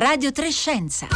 Radio Trescenza.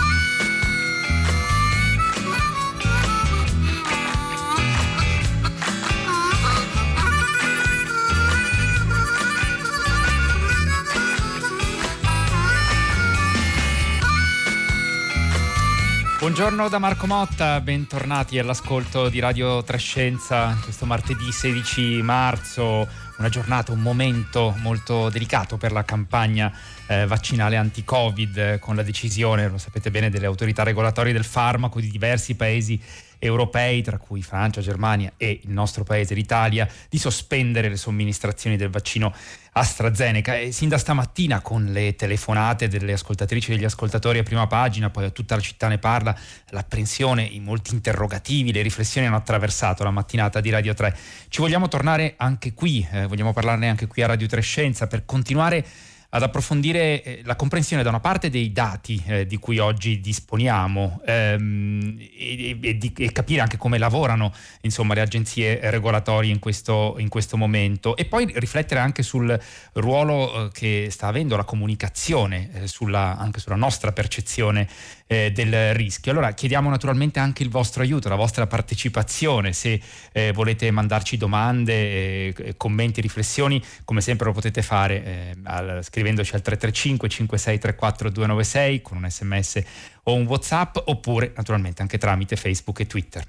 Buongiorno da Marco Motta, bentornati all'ascolto di Radio Trescenza questo martedì 16 marzo, una giornata, un momento molto delicato per la campagna eh, vaccinale anti-Covid con la decisione, lo sapete bene, delle autorità regolatorie del farmaco di diversi paesi europei, tra cui Francia, Germania e il nostro paese, l'Italia, di sospendere le somministrazioni del vaccino AstraZeneca. E sin da stamattina con le telefonate delle ascoltatrici e degli ascoltatori a prima pagina, poi a tutta la città ne parla, l'apprensione, i molti interrogativi, le riflessioni hanno attraversato la mattinata di Radio 3. Ci vogliamo tornare anche qui, eh, vogliamo parlarne anche qui a Radio 3 Scienza per continuare ad approfondire eh, la comprensione da una parte dei dati eh, di cui oggi disponiamo ehm, e, e, di, e, capire anche come lavorano insomma, le agenzie regolatorie in questo, in questo, momento. E poi riflettere anche sul ruolo eh, che sta avendo la comunicazione eh, sulla, anche sulla nostra percezione eh, del rischio. Allora chiediamo naturalmente anche il vostro aiuto, la vostra partecipazione, se eh, volete mandarci domande, commenti, riflessioni, come sempre lo potete fare al, scrivere scrivendoci al 335 5634 296 con un sms o un whatsapp oppure naturalmente anche tramite Facebook e Twitter.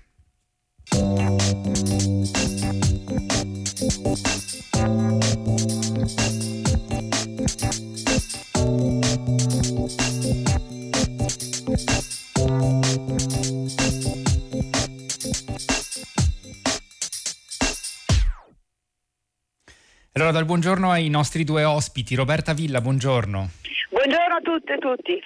Allora, dal buongiorno ai nostri due ospiti. Roberta Villa, buongiorno. Buongiorno a tutte e tutti.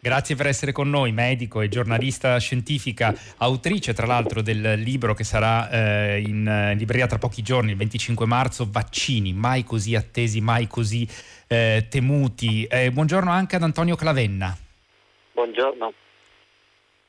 Grazie per essere con noi, medico e giornalista scientifica, autrice tra l'altro del libro che sarà eh, in libreria tra pochi giorni, il 25 marzo, Vaccini, mai così attesi, mai così eh, temuti. Eh, buongiorno anche ad Antonio Clavenna. Buongiorno.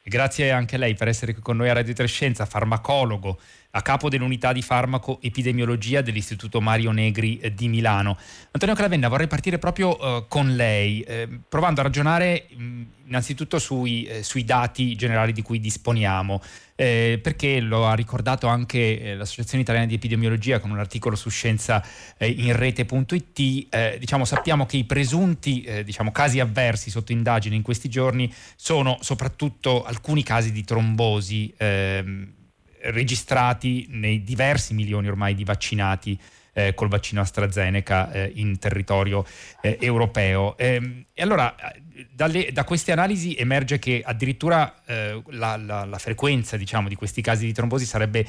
Grazie anche a lei per essere qui con noi a Radio Trescenza, farmacologo, a capo dell'unità di farmaco epidemiologia dell'Istituto Mario Negri eh, di Milano. Antonio Clavenna, vorrei partire proprio uh, con lei, eh, provando a ragionare mh, innanzitutto sui, eh, sui, dati generali di cui disponiamo, eh, perché lo ha ricordato anche eh, l'Associazione Italiana di Epidemiologia con un articolo su scienza in rete.it, diciamo, sappiamo che i presunti diciamo, casi avversi sotto indagine in questi giorni sono soprattutto alcuni casi di trombosi ehm, registrati nei diversi milioni ormai di vaccinati eh, col vaccino AstraZeneca eh, in territorio eh, europeo. Ehm, e allora dalle, da queste analisi emerge che addirittura eh, la, la, la, frequenza diciamo, di questi casi di trombosi sarebbe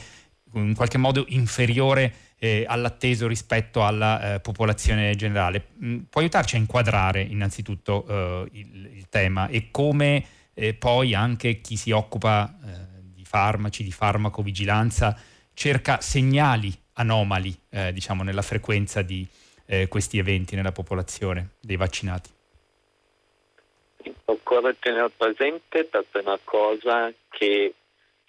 in qualche modo inferiore eh, all'atteso rispetto alla eh, popolazione generale. Mm, può aiutarci a inquadrare innanzitutto il, il, tema e come poi anche chi si occupa farmaci, di farmacovigilanza, cerca segnali anomali eh, diciamo, nella frequenza di eh, questi eventi nella popolazione dei vaccinati. Occorre tenere presente per prima cosa che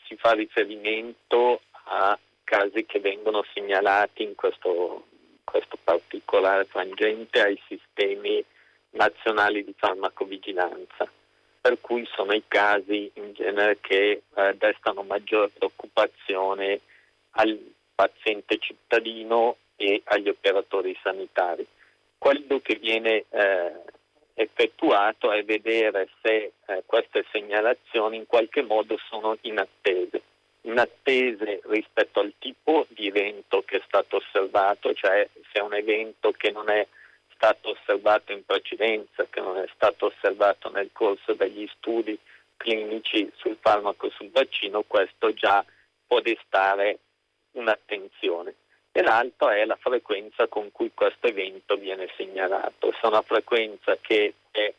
si fa riferimento a casi che vengono segnalati in questo, questo particolare frangente ai sistemi nazionali di farmacovigilanza per cui sono i casi in genere che eh, destano maggiore preoccupazione al paziente cittadino e agli operatori sanitari. Quello che viene eh, effettuato è vedere se eh, queste segnalazioni in qualche modo sono inattese, inattese rispetto al tipo di evento che è stato osservato, cioè se è un evento che non è stato osservato in precedenza, che non è stato osservato nel corso degli studi clinici sul farmaco e sul vaccino, questo già può destare un'attenzione. E l'altro è la frequenza con cui questo evento viene segnalato. Se una frequenza che è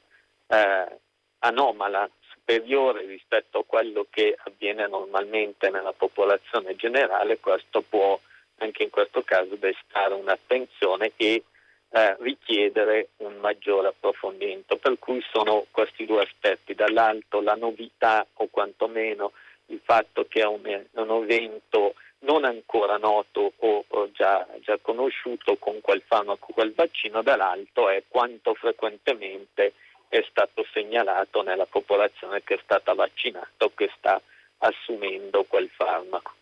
eh, anomala, superiore rispetto a quello che avviene normalmente nella popolazione generale, questo può anche in questo caso destare un'attenzione e eh, richiedere un maggiore approfondimento. Per cui sono questi due aspetti, dall'alto la novità o quantomeno il fatto che è un, un evento non ancora noto o, o già, già, conosciuto con quel farmaco, quel vaccino, dall'alto è quanto frequentemente è stato segnalato nella popolazione che è stata vaccinata o che sta assumendo quel farmaco.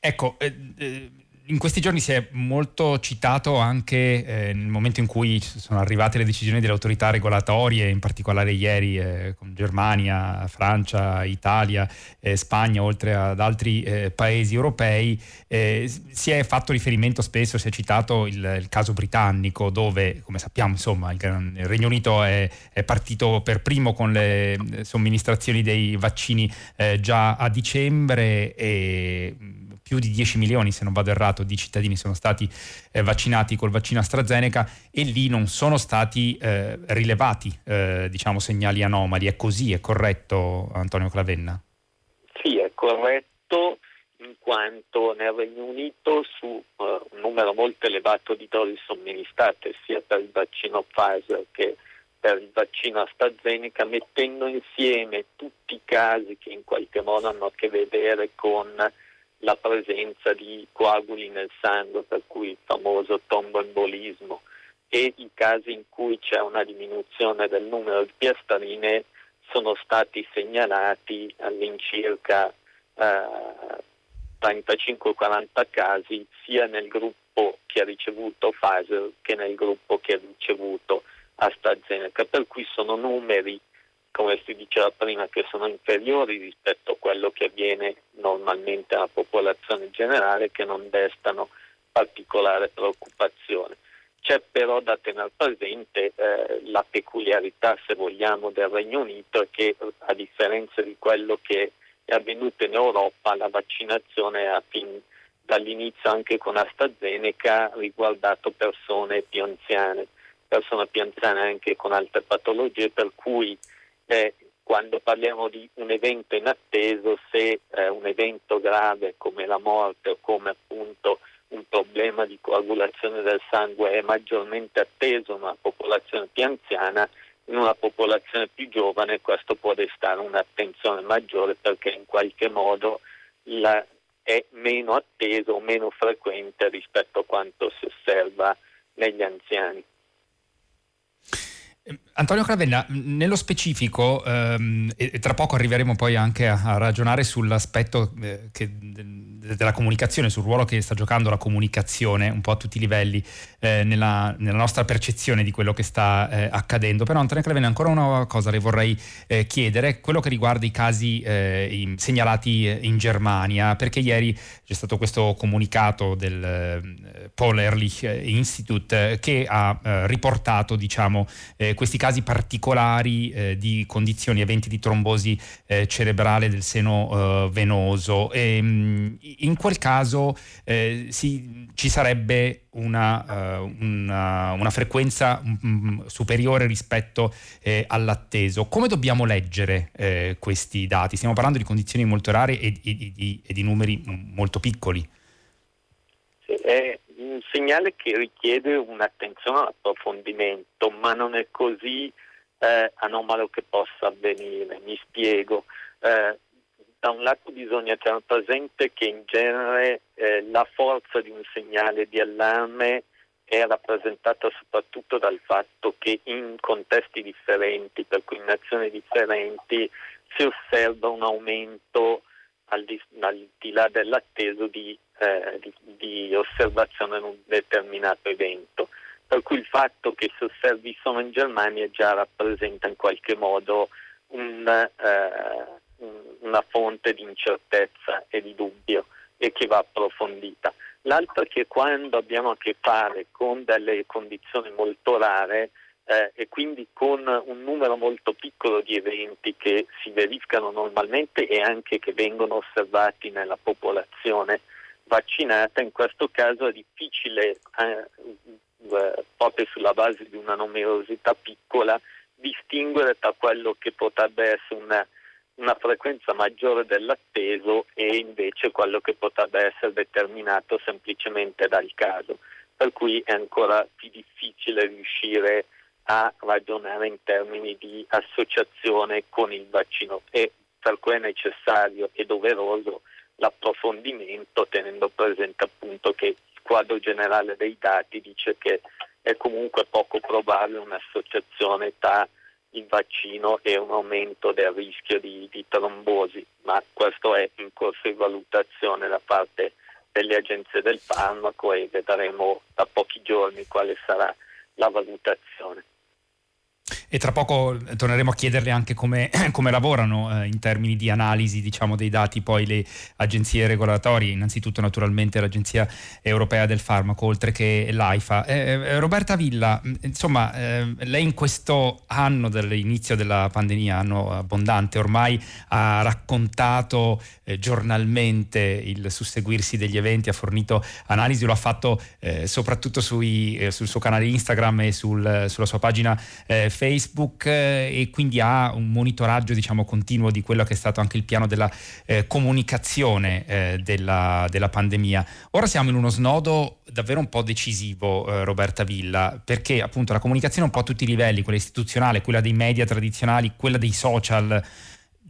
Ecco, eh, eh in questi giorni si è molto citato anche eh, nel momento in cui sono arrivate le decisioni delle autorità regolatorie, in particolare ieri eh, con Germania, Francia, Italia, eh, Spagna, oltre ad altri eh, paesi europei, eh, si è fatto riferimento spesso, si è citato il, il caso britannico dove, come sappiamo, insomma, il, il Regno Unito è, è, partito per primo con le somministrazioni dei vaccini eh, già a dicembre e più di 10 milioni, se non vado errato, di cittadini sono stati eh, vaccinati col vaccino AstraZeneca e lì non sono stati eh, rilevati eh, diciamo, segnali anomali. È così, è corretto Antonio Clavenna? Sì, è corretto in quanto nel Regno Unito su uh, un numero molto elevato di dosi somministrate sia per il vaccino Pfizer che per il vaccino AstraZeneca, mettendo insieme tutti i casi che in qualche modo hanno a che vedere con la presenza di coaguli nel sangue, per cui il famoso tomboembolismo, e i casi in cui c'è una diminuzione del numero di piastrine sono stati segnalati all'incirca eh, 35-40 casi sia nel gruppo che ha ricevuto Pfizer che nel gruppo che ha ricevuto AstraZeneca, per cui sono numeri come si diceva prima, che sono inferiori rispetto a quello che avviene normalmente alla popolazione generale, che non destano particolare preoccupazione. C'è però da tenere presente eh, la peculiarità, se vogliamo, del Regno Unito che a differenza di quello che è avvenuto in Europa, la vaccinazione ha fin dall'inizio anche con AstraZeneca riguardato persone più anziane, persone più anziane anche con altre patologie, per cui eh, quando parliamo di un evento inatteso, se eh, un evento grave come la morte o come appunto un problema di coagulazione del sangue è maggiormente atteso in una popolazione più anziana, in una popolazione più giovane questo può destare un'attenzione maggiore perché in qualche modo la, è meno atteso o meno frequente rispetto a quanto si osserva negli anziani. Antonio Cravenna, nello specifico, ehm, e tra poco arriveremo poi anche a, a ragionare sull'aspetto eh, che, della comunicazione, sul ruolo che sta giocando la comunicazione un po' a tutti i livelli eh, nella, nella, nostra percezione di quello che sta eh, accadendo. Però Antonio Cravenna, ancora una cosa le vorrei eh, chiedere, quello che riguarda i casi eh, segnalati in Germania, perché ieri c'è stato questo comunicato del eh, Paul Ehrlich Institute che ha riportato diciamo, questi casi particolari eh, di condizioni, eventi di trombosi eh, cerebrale del seno eh, venoso. E, mm, in quel caso eh, si, ci sarebbe una, uh, una, una frequenza um, superiore rispetto eh, all'atteso. Come dobbiamo leggere eh, questi dati? Stiamo parlando di condizioni molto rare e, e, e, di, e di, numeri molto piccoli. Sì, è un segnale che richiede un'attenzione all'approfondimento, ma non è così eh, anomalo che possa avvenire. Mi spiego. Eh, da un lato bisogna tenere presente che in genere eh, la forza di un segnale di allarme è rappresentata soprattutto dal fatto che in contesti differenti, per cui in nazioni differenti, si osserva un aumento al di, al di là dell'atteso di, eh, di, di, osservazione in un determinato evento. Per cui il fatto che si osservi solo in Germania già rappresenta in qualche modo un, eh, una fonte di incertezza e di dubbio e che va approfondita. L'altro è che quando abbiamo a che fare con delle condizioni molto rare, eh, e quindi con un numero molto piccolo di eventi che si verificano normalmente e anche che vengono osservati nella popolazione vaccinata, in questo caso è difficile, eh, eh, proprio sulla base di una numerosità piccola, distinguere tra quello che potrebbe essere una, una frequenza maggiore dell'atteso e invece quello che potrebbe essere determinato semplicemente dal caso. Per cui è ancora più difficile riuscire a ragionare in termini di associazione con il vaccino e per cui è necessario e doveroso l'approfondimento tenendo presente appunto che il quadro generale dei dati dice che è comunque poco probabile un'associazione tra il vaccino e un aumento del rischio di, di trombosi, ma questo è in corso di valutazione da parte delle agenzie del farmaco e vedremo da pochi giorni quale sarà la valutazione. E tra poco torneremo a chiederle anche come, come lavorano eh, in termini di analisi diciamo, dei dati poi le agenzie regolatorie, innanzitutto naturalmente l'Agenzia Europea del Farmaco, oltre che l'AIFA. Eh, eh Roberta Villa, insomma, eh, lei in questo anno dall'inizio della pandemia, anno abbondante, ormai ha raccontato eh, giornalmente il susseguirsi degli eventi, ha fornito analisi, lo ha fatto eh, soprattutto sui, sul suo canale Instagram e sul, sulla sua pagina Facebook Facebook eh, e quindi ha un monitoraggio diciamo, continuo di quello che è stato anche il piano della eh, comunicazione eh, della, della, pandemia. Ora siamo in uno snodo davvero un po' decisivo, eh, Roberta Villa, perché appunto la comunicazione un po' a tutti i livelli, quella istituzionale, quella dei media tradizionali, quella dei social,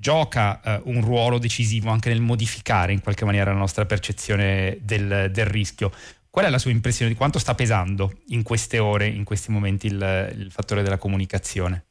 gioca eh, un ruolo decisivo anche nel modificare in qualche maniera la nostra percezione del, del rischio. Qual è la sua impressione di quanto sta pesando in queste ore, in questi momenti, il, il fattore della comunicazione?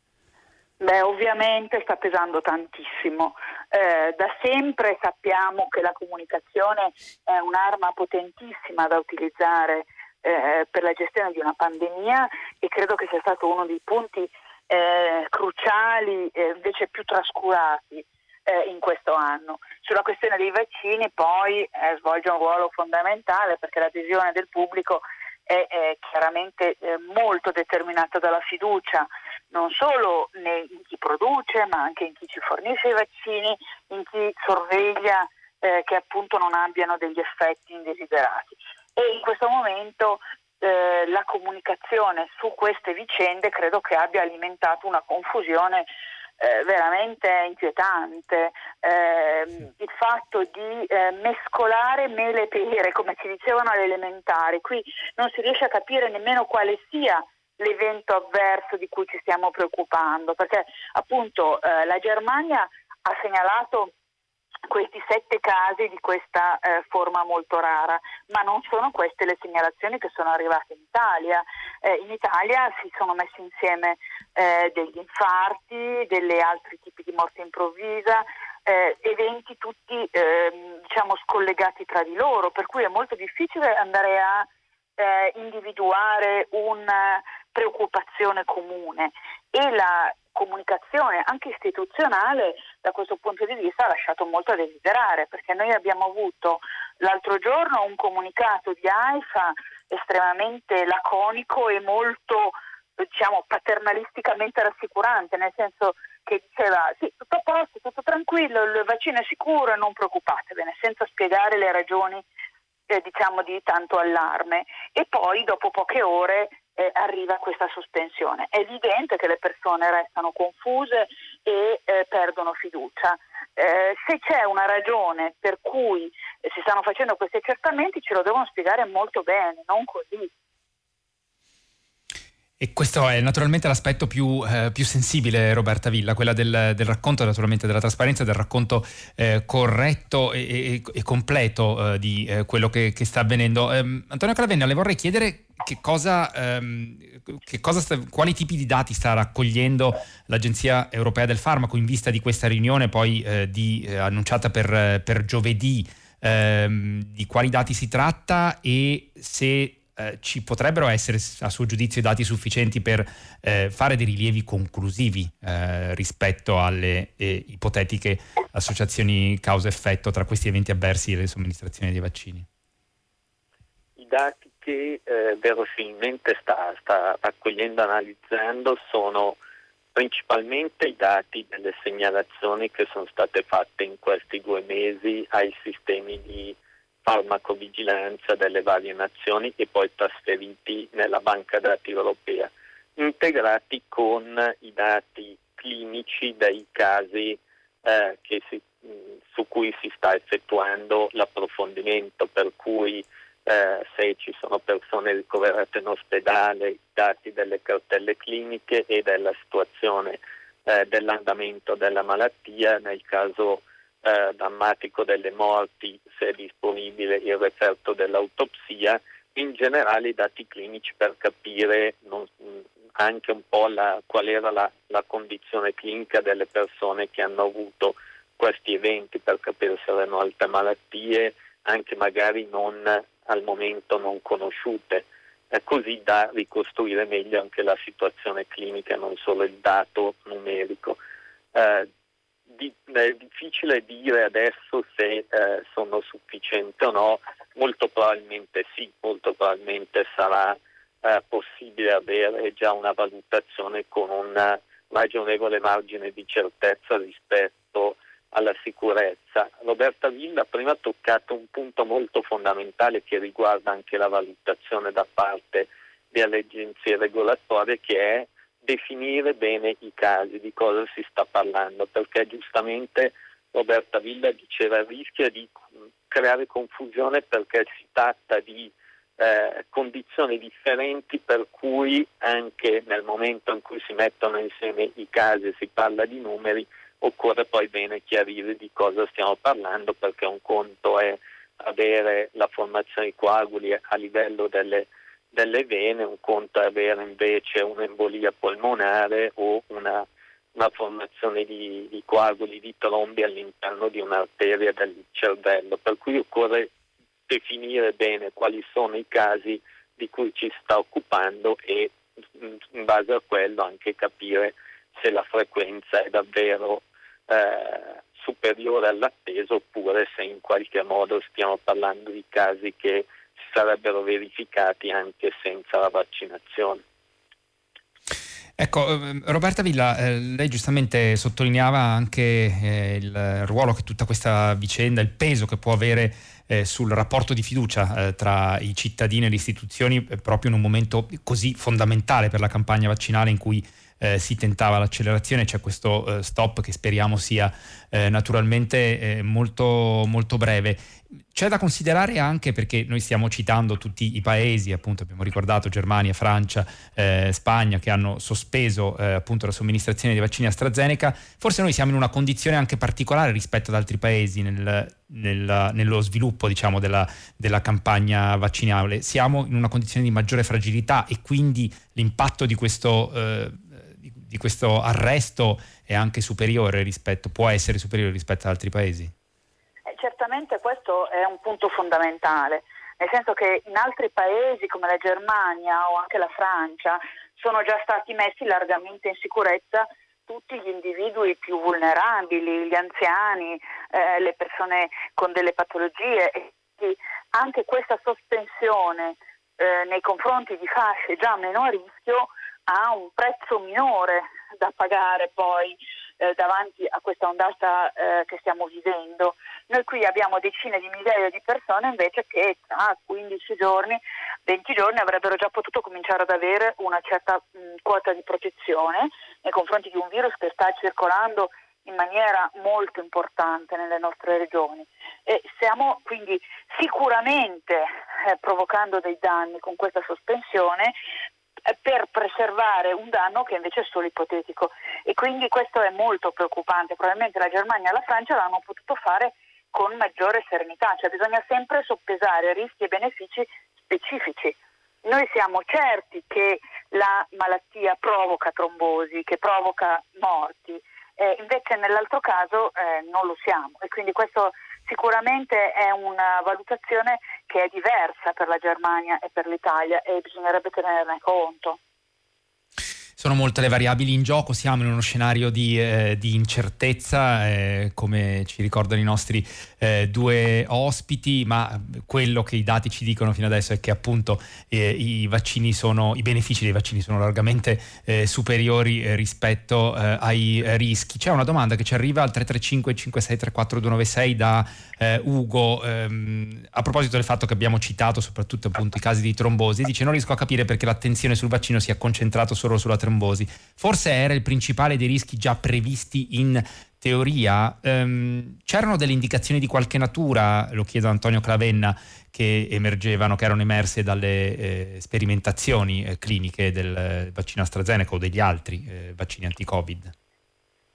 Beh, ovviamente sta pesando tantissimo. Eh, da sempre sappiamo che la comunicazione è un'arma potentissima da utilizzare eh, per la gestione di una pandemia e credo che sia stato uno dei punti eh, cruciali e invece più trascurati eh, in questo anno. Sulla questione dei vaccini poi eh, svolge un ruolo fondamentale perché l'adesione del pubblico è, è chiaramente eh, molto determinata dalla fiducia non solo in chi produce ma anche in chi ci fornisce i vaccini, in chi sorveglia eh, che appunto non abbiano degli effetti indesiderati. E in questo momento eh, la comunicazione su queste vicende credo che abbia alimentato una confusione eh, veramente inquietante. Eh, il fatto di eh, mescolare mele e pere, come ci dicevano alle elementari, qui non si riesce a capire nemmeno quale sia l'evento avverso di cui ci stiamo preoccupando, perché appunto eh, la Germania ha segnalato questi sette casi di questa eh, forma molto rara, ma non sono queste le segnalazioni che sono arrivate in Italia. Eh, in Italia si sono messi insieme eh, degli infarti, delle altri tipi di morte improvvisa, eh, eventi tutti ehm, diciamo scollegati tra di loro, per cui è molto difficile andare a eh, individuare una preoccupazione comune e la comunicazione anche istituzionale da questo punto di vista ha lasciato molto a desiderare perché noi abbiamo avuto l'altro giorno un comunicato di AIFA estremamente laconico e molto diciamo paternalisticamente rassicurante nel senso che diceva sì tutto a posto, tutto tranquillo, il vaccino è sicuro e non preoccupatevene senza spiegare le ragioni eh, diciamo di tanto allarme. E poi dopo poche ore eh, arriva questa sospensione. È evidente che le persone restano confuse e eh, perdono fiducia. Eh, se c'è una ragione per cui eh, si stanno facendo questi accertamenti ce lo devono spiegare molto bene, non così. E questo è naturalmente l'aspetto più, eh, più sensibile, Roberta Villa, quella del, del, racconto, naturalmente della trasparenza, del racconto eh, corretto e, e, e completo eh, di eh, quello che, che, sta avvenendo. Ehm, Antonio Calavenna, le vorrei chiedere che cosa, ehm, che cosa sta, quali tipi di dati sta raccogliendo l'Agenzia Europea del Farmaco in vista di questa riunione poi eh, di, eh, annunciata per, per giovedì. Ehm, di quali dati si tratta e se eh, ci potrebbero essere a suo giudizio dati sufficienti per eh, fare dei rilievi conclusivi eh, rispetto alle eh, ipotetiche associazioni causa-effetto tra questi eventi avversi e le somministrazioni dei vaccini? I dati che eh, verosimilmente sta, sta raccogliendo e analizzando sono principalmente i dati delle segnalazioni che sono state fatte in questi due mesi ai sistemi di farmacovigilanza delle varie nazioni e poi trasferiti nella banca dati europea, integrati con i dati clinici dei casi eh, si, su cui si sta effettuando l'approfondimento, per cui eh, se ci sono persone ricoverate in ospedale, i dati delle cartelle cliniche e della situazione eh, dell'andamento della malattia nel caso eh, drammatico delle morti se è disponibile il referto dell'autopsia in generale i dati clinici per capire non, anche un po' la, qual era la, la, condizione clinica delle persone che hanno avuto questi eventi, per capire se erano altre malattie, anche magari non al momento non conosciute, eh, così da ricostruire meglio anche la situazione clinica, non solo il dato numerico. Eh, di, è difficile dire adesso se eh, sono sufficienti o no, molto probabilmente sì, molto probabilmente sarà eh, possibile avere già una valutazione con un ragionevole margine di certezza rispetto alla sicurezza. Roberta Villa prima ha toccato un punto molto fondamentale che riguarda anche la valutazione da parte delle agenzie regolatorie che è definire bene i casi, di cosa si sta parlando, perché giustamente Roberta Villa diceva il rischio di creare confusione perché si tratta di eh, condizioni differenti per cui anche nel momento in cui si mettono insieme i casi e si parla di numeri occorre poi bene chiarire di cosa stiamo parlando perché un conto è avere la formazione di coaguli a livello delle, delle vene, un conto è avere invece un'embolia polmonare o una, una formazione di, di, coaguli di trombi all'interno di un'arteria del cervello, per cui occorre definire bene quali sono i casi di cui ci sta occupando e in base a quello anche capire se la frequenza è davvero eh, superiore all'atteso oppure se in qualche modo stiamo parlando di casi che si sarebbero verificati anche senza la vaccinazione. Ecco, ehm, Roberta Villa, eh, lei giustamente sottolineava anche eh, il ruolo che tutta questa vicenda, il peso che può avere eh, sul rapporto di fiducia eh, tra i cittadini e le istituzioni eh, proprio in un momento così fondamentale per la campagna vaccinale in cui eh, si tentava l'accelerazione, c'è questo eh, stop che speriamo sia eh, naturalmente molto, molto breve. C'è da considerare anche perché noi stiamo citando tutti i paesi, appunto abbiamo ricordato Germania, Francia, eh, Spagna che hanno sospeso eh, appunto la somministrazione dei vaccini AstraZeneca, forse noi siamo in una condizione anche particolare rispetto ad altri paesi nel, nel, nello sviluppo diciamo, della, della, campagna vaccinale, siamo in una condizione di maggiore fragilità e quindi l'impatto di questo... Eh, di questo arresto è anche superiore rispetto, può essere superiore rispetto ad altri paesi? Eh, certamente questo è un punto fondamentale, nel senso che in altri paesi come la Germania o anche la Francia sono già stati messi largamente in sicurezza tutti gli individui più vulnerabili, gli anziani, eh, le persone con delle patologie e anche questa sospensione eh, nei confronti di fasce già meno a rischio ha un prezzo minore da pagare poi eh, davanti a questa ondata eh, che stiamo vivendo. Noi qui abbiamo decine di migliaia di persone invece che tra 15 giorni, 20 giorni avrebbero già potuto cominciare ad avere una certa mh, quota di protezione nei confronti di un virus che sta circolando in maniera molto importante nelle nostre regioni e stiamo quindi sicuramente eh, provocando dei danni con questa sospensione per preservare un danno che invece è solo ipotetico e quindi questo è molto preoccupante. Probabilmente la Germania e la Francia l'hanno potuto fare con maggiore serenità, cioè bisogna sempre soppesare rischi e benefici specifici. Noi siamo certi che la malattia provoca trombosi, che provoca morti, eh, invece nell'altro caso eh, non lo siamo e quindi questo sicuramente è una valutazione che è diversa per la Germania e per l'Italia e bisognerebbe tenerne conto sono molte le variabili in gioco, siamo in uno scenario di, eh, di incertezza, eh, come ci ricordano i nostri eh, due ospiti, ma quello che i dati ci dicono fino adesso è che appunto eh, i sono, i benefici dei vaccini sono largamente eh, superiori eh, rispetto ai rischi. C'è una domanda che ci arriva al 335 5634 296 da Ugo, ehm, a proposito del fatto che abbiamo citato soprattutto appunto i casi di trombosi, dice non riesco a capire perché l'attenzione sul vaccino sia concentrata solo sulla trombosi. Forse era il principale dei rischi già previsti in teoria. Um, c'erano delle indicazioni di qualche natura, lo chiedo a Antonio Clavenna, che emergevano, che erano emerse dalle eh, sperimentazioni eh, cliniche del eh, vaccino AstraZeneca o degli altri eh, vaccini anti-Covid?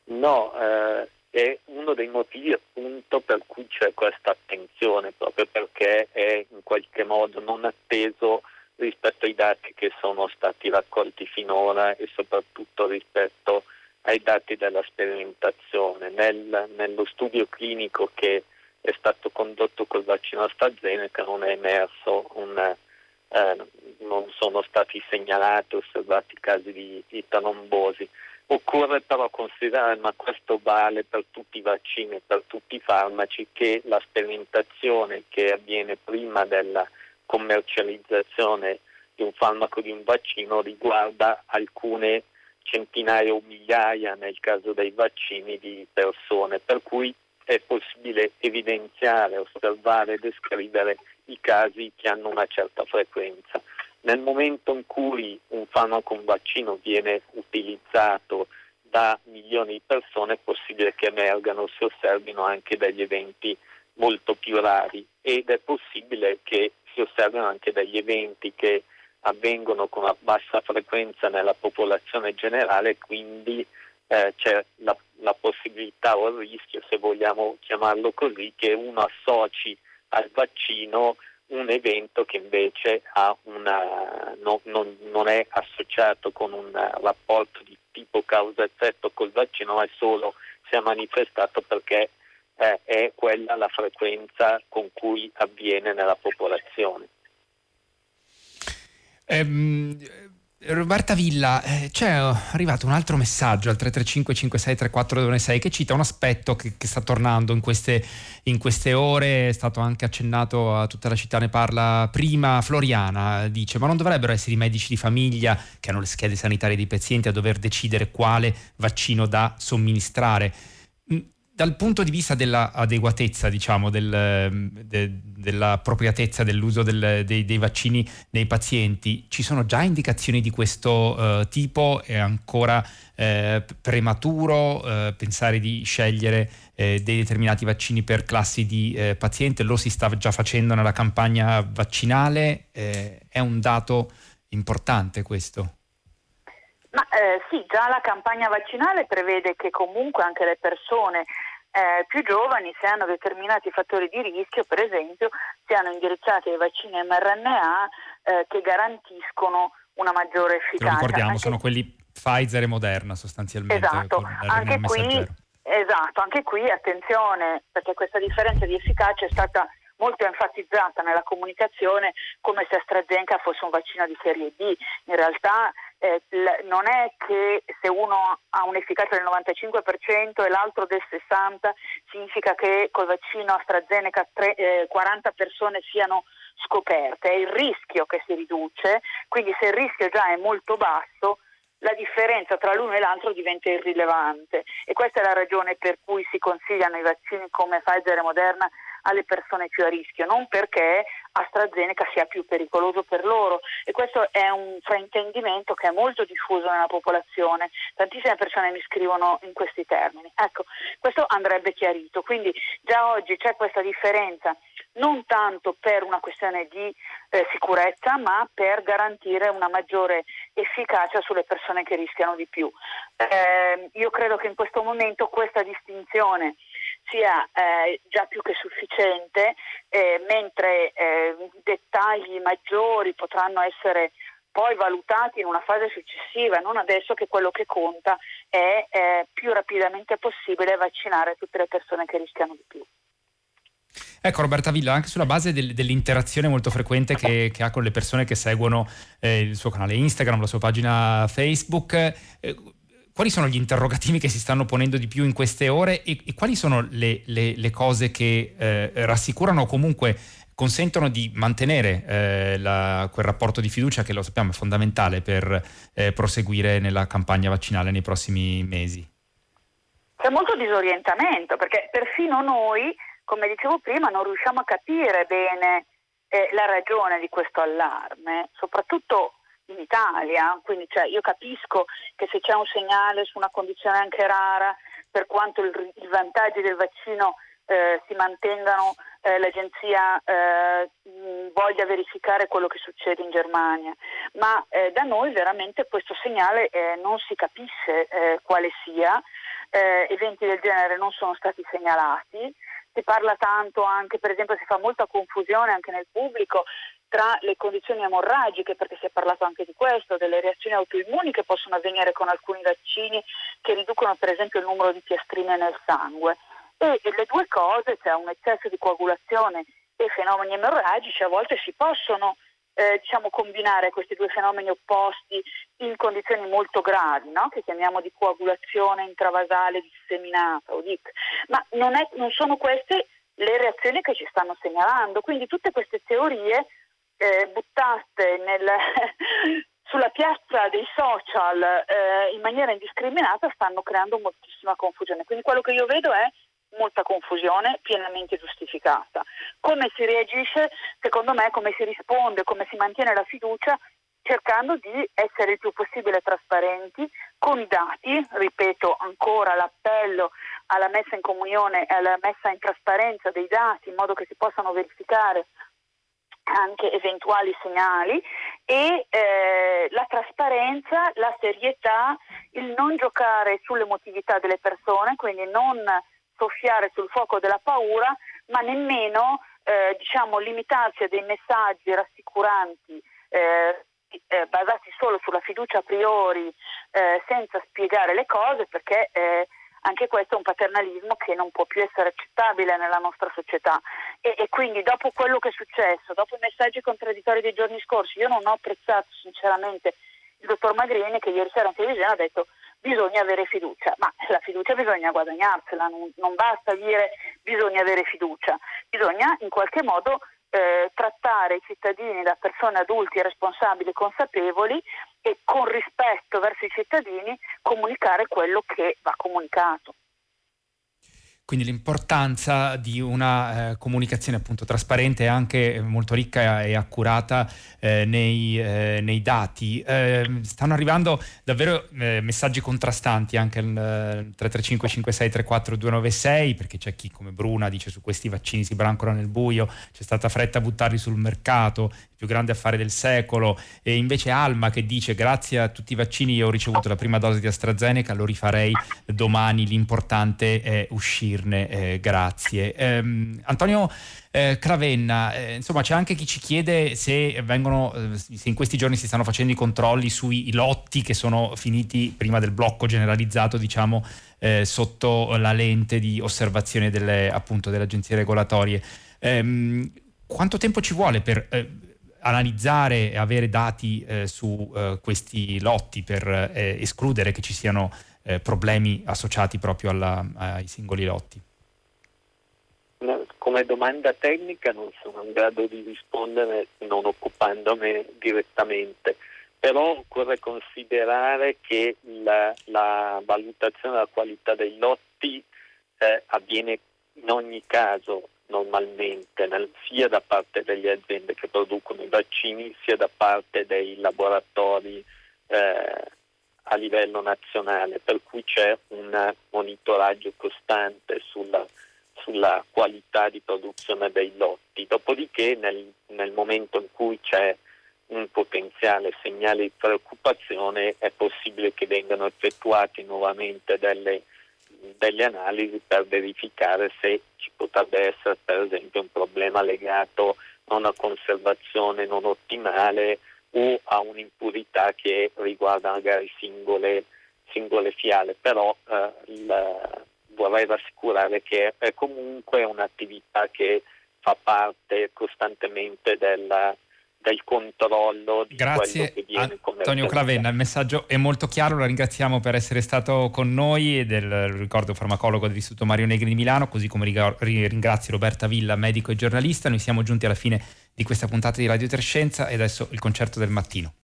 No, eh, è uno dei motivi appunto per cui c'è questa attenzione, proprio perché è in qualche modo non atteso rispetto ai dati che sono stati raccolti finora e soprattutto rispetto ai dati della sperimentazione. Nel, nello studio clinico che è stato condotto col vaccino AstraZeneca non è emerso un, eh, non sono stati segnalati, osservati casi di, di trombosi. Occorre però considerare, ma questo vale per tutti i vaccini e per tutti i farmaci, che la sperimentazione che avviene prima della commercializzazione di un farmaco di un vaccino riguarda alcune centinaia o migliaia nel caso dei vaccini di persone, per cui è possibile evidenziare, osservare descrivere i casi che hanno una certa frequenza. Nel momento in cui un farmaco, un vaccino viene utilizzato da milioni di persone è possibile che emergano, si osservino anche degli eventi molto più rari ed è possibile che si osservino anche degli eventi che avvengono con una bassa frequenza nella popolazione generale, quindi eh, c'è la, la, possibilità o il rischio, se vogliamo chiamarlo così, che uno associ al vaccino un evento che invece una, no, non, non, è associato con un rapporto di tipo causa-effetto col vaccino, ma è solo si è manifestato perché eh, è quella la frequenza con cui avviene nella popolazione. Ehm, Roberta Villa, eh, c'è arrivato un altro messaggio al 335 5634 che cita un aspetto che, che sta tornando in queste, in queste, ore, è stato anche accennato a tutta la città, ne parla prima Floriana, dice ma non dovrebbero essere i medici di famiglia che hanno le schede sanitarie dei pazienti a dover decidere quale vaccino da somministrare? Dal punto di vista dell'adeguatezza, diciamo, del, de, dell'appropriatezza dell'uso del, dei, dei, vaccini nei pazienti, ci sono già indicazioni di questo uh, tipo? È ancora eh, prematuro eh, pensare di scegliere eh, dei determinati vaccini per classi di eh, paziente? Lo si sta già facendo nella campagna vaccinale? Eh, è un dato importante questo? Ma eh, sì, già la campagna vaccinale prevede che comunque anche le persone eh, più giovani, se hanno determinati fattori di rischio, per esempio, siano indirizzati ai vaccini mRNA eh, che garantiscono una maggiore efficacia. Lo ricordiamo, anche... sono quelli Pfizer e Moderna sostanzialmente. Esatto, anche qui, esatto, anche qui attenzione perché questa differenza di efficacia è stata molto enfatizzata nella comunicazione come se AstraZeneca fosse un vaccino di serie D. In realtà eh, non è che se uno ha un'efficacia del 95% e l'altro del 60% significa che col vaccino AstraZeneca tre, eh, 40 persone siano scoperte, è il rischio che si riduce, quindi se il rischio già è molto basso la differenza tra l'uno e l'altro diventa irrilevante. E questa è la ragione per cui si consigliano i vaccini come Pfizer e Moderna alle persone più a rischio, non perché AstraZeneca sia più pericoloso per loro e questo è un fraintendimento che è molto diffuso nella popolazione. Tantissime persone mi scrivono in questi termini. Ecco, questo andrebbe chiarito. Quindi già oggi c'è questa differenza non tanto per una questione di eh, sicurezza, ma per garantire una maggiore efficacia sulle persone che rischiano di più. Eh, io credo che in questo momento questa distinzione sia eh, già più che sufficiente, eh, mentre eh, dettagli maggiori potranno essere poi valutati in una fase successiva, non adesso che quello che conta è eh, più rapidamente possibile vaccinare tutte le persone che rischiano di più. Ecco Roberta Villa, anche sulla base del, dell'interazione molto frequente che, che, ha con le persone che seguono eh, il suo canale Instagram, la sua pagina Facebook, eh, quali sono gli interrogativi che si stanno ponendo di più in queste ore e, e quali sono le, le, le cose che eh, rassicurano o comunque consentono di mantenere eh, la, quel rapporto di fiducia che lo sappiamo è fondamentale per eh, proseguire nella campagna vaccinale nei prossimi mesi? C'è molto disorientamento perché perfino noi, come dicevo prima, non riusciamo a capire bene eh, la ragione di questo allarme, soprattutto in Italia, quindi cioè, io capisco che se c'è un segnale su una condizione anche rara, per quanto il, i vantaggi del vaccino eh, si mantengano, eh, l'agenzia eh, voglia verificare quello che succede in Germania, ma eh, da noi veramente questo segnale eh, non si capisce eh, quale sia eventi del genere non sono stati segnalati. Si parla tanto anche, per esempio, si fa molta confusione anche nel pubblico tra le condizioni emorragiche, perché si è parlato anche di questo, delle reazioni autoimmuni che possono avvenire con alcuni vaccini che riducono per esempio il numero di piastrine nel sangue. E, le due cose, cioè un eccesso di coagulazione e fenomeni emorragici, a volte si possono eh, diciamo, combinare questi due fenomeni opposti in condizioni molto gravi, no? che chiamiamo di coagulazione intravasale disseminata o DIC, ma non, è, non, sono queste le reazioni che ci stanno segnalando, quindi tutte queste teorie eh, buttate nel, sulla piazza dei social eh, in maniera indiscriminata stanno creando moltissima confusione, quindi quello che io vedo è molta confusione pienamente giustificata. Come si reagisce? Secondo me come si risponde, come si mantiene la fiducia cercando di essere il più possibile trasparenti con i dati, ripeto ancora l'appello alla messa in comunione e alla messa in trasparenza dei dati in modo che si possano verificare anche eventuali segnali e eh, la trasparenza, la serietà, il non giocare sull'emotività delle persone, quindi non soffiare sul fuoco della paura, ma nemmeno eh, diciamo, limitarsi a dei messaggi rassicuranti eh, eh, basati solo sulla fiducia a priori eh, senza spiegare le cose perché eh, anche questo è un paternalismo che non può più essere accettabile nella nostra società. E, e, quindi dopo quello che è successo, dopo i messaggi contraddittori dei giorni scorsi, io non ho apprezzato sinceramente il dottor Magrini che ieri sera in televisione ha detto bisogna avere fiducia, ma la fiducia bisogna guadagnarsela, non, non basta dire bisogna avere fiducia, bisogna in qualche modo eh, trattare i cittadini da persone adulti, responsabili, consapevoli e con rispetto verso i cittadini comunicare quello che va comunicato. Quindi l'importanza di una eh, comunicazione appunto trasparente e anche molto ricca e accurata eh, nei, eh, nei, dati. Ehm, stanno arrivando davvero eh, messaggi contrastanti anche al 335 56 34 296 perché c'è chi come Bruna dice su questi vaccini si brancola nel buio, c'è stata fretta a buttarli sul mercato, più grande affare del secolo, e invece Alma che dice grazie a tutti i vaccini io ho ricevuto la prima dose di AstraZeneca, lo rifarei domani, l'importante è uscirne, eh, grazie. Eh, Antonio eh, Cravenna, eh, insomma c'è anche chi ci chiede se, vengono, eh, se in questi giorni si stanno facendo i controlli sui lotti che sono finiti prima del blocco generalizzato, diciamo, eh, sotto la lente di osservazione delle, appunto, delle agenzie regolatorie. Ehm, quanto tempo ci vuole per analizzare e avere dati eh, su eh, questi lotti per eh, escludere che ci siano eh, problemi associati proprio alla, ai singoli lotti? Come domanda tecnica non sono in grado di rispondere non occupandomi direttamente, però occorre considerare che la, la valutazione della qualità dei lotti eh, avviene in ogni caso normalmente nel, sia da parte delle aziende che producono i vaccini sia da parte dei laboratori eh, a livello nazionale, per cui c'è un monitoraggio costante sulla, sulla qualità di produzione dei lotti. Dopodiché nel, nel momento in cui c'è un potenziale segnale di preoccupazione è possibile che vengano effettuati nuovamente delle delle analisi per verificare se ci potrebbe essere per esempio un problema legato a una conservazione non ottimale o a un'impurità che riguarda magari singole, singole fiale, però eh, il, vorrei rassicurare che è comunque un'attività che fa parte costantemente della, del controllo di Grazie che viene Antonio Clavenna, il messaggio è molto chiaro, la ringraziamo per essere stato con noi e del ricordo farmacologo dell'Istituto Mario Negri di Milano, così come ringrazio Roberta Villa, medico e giornalista. Noi siamo giunti alla fine di questa puntata di Radio Trescenza e adesso il concerto del mattino.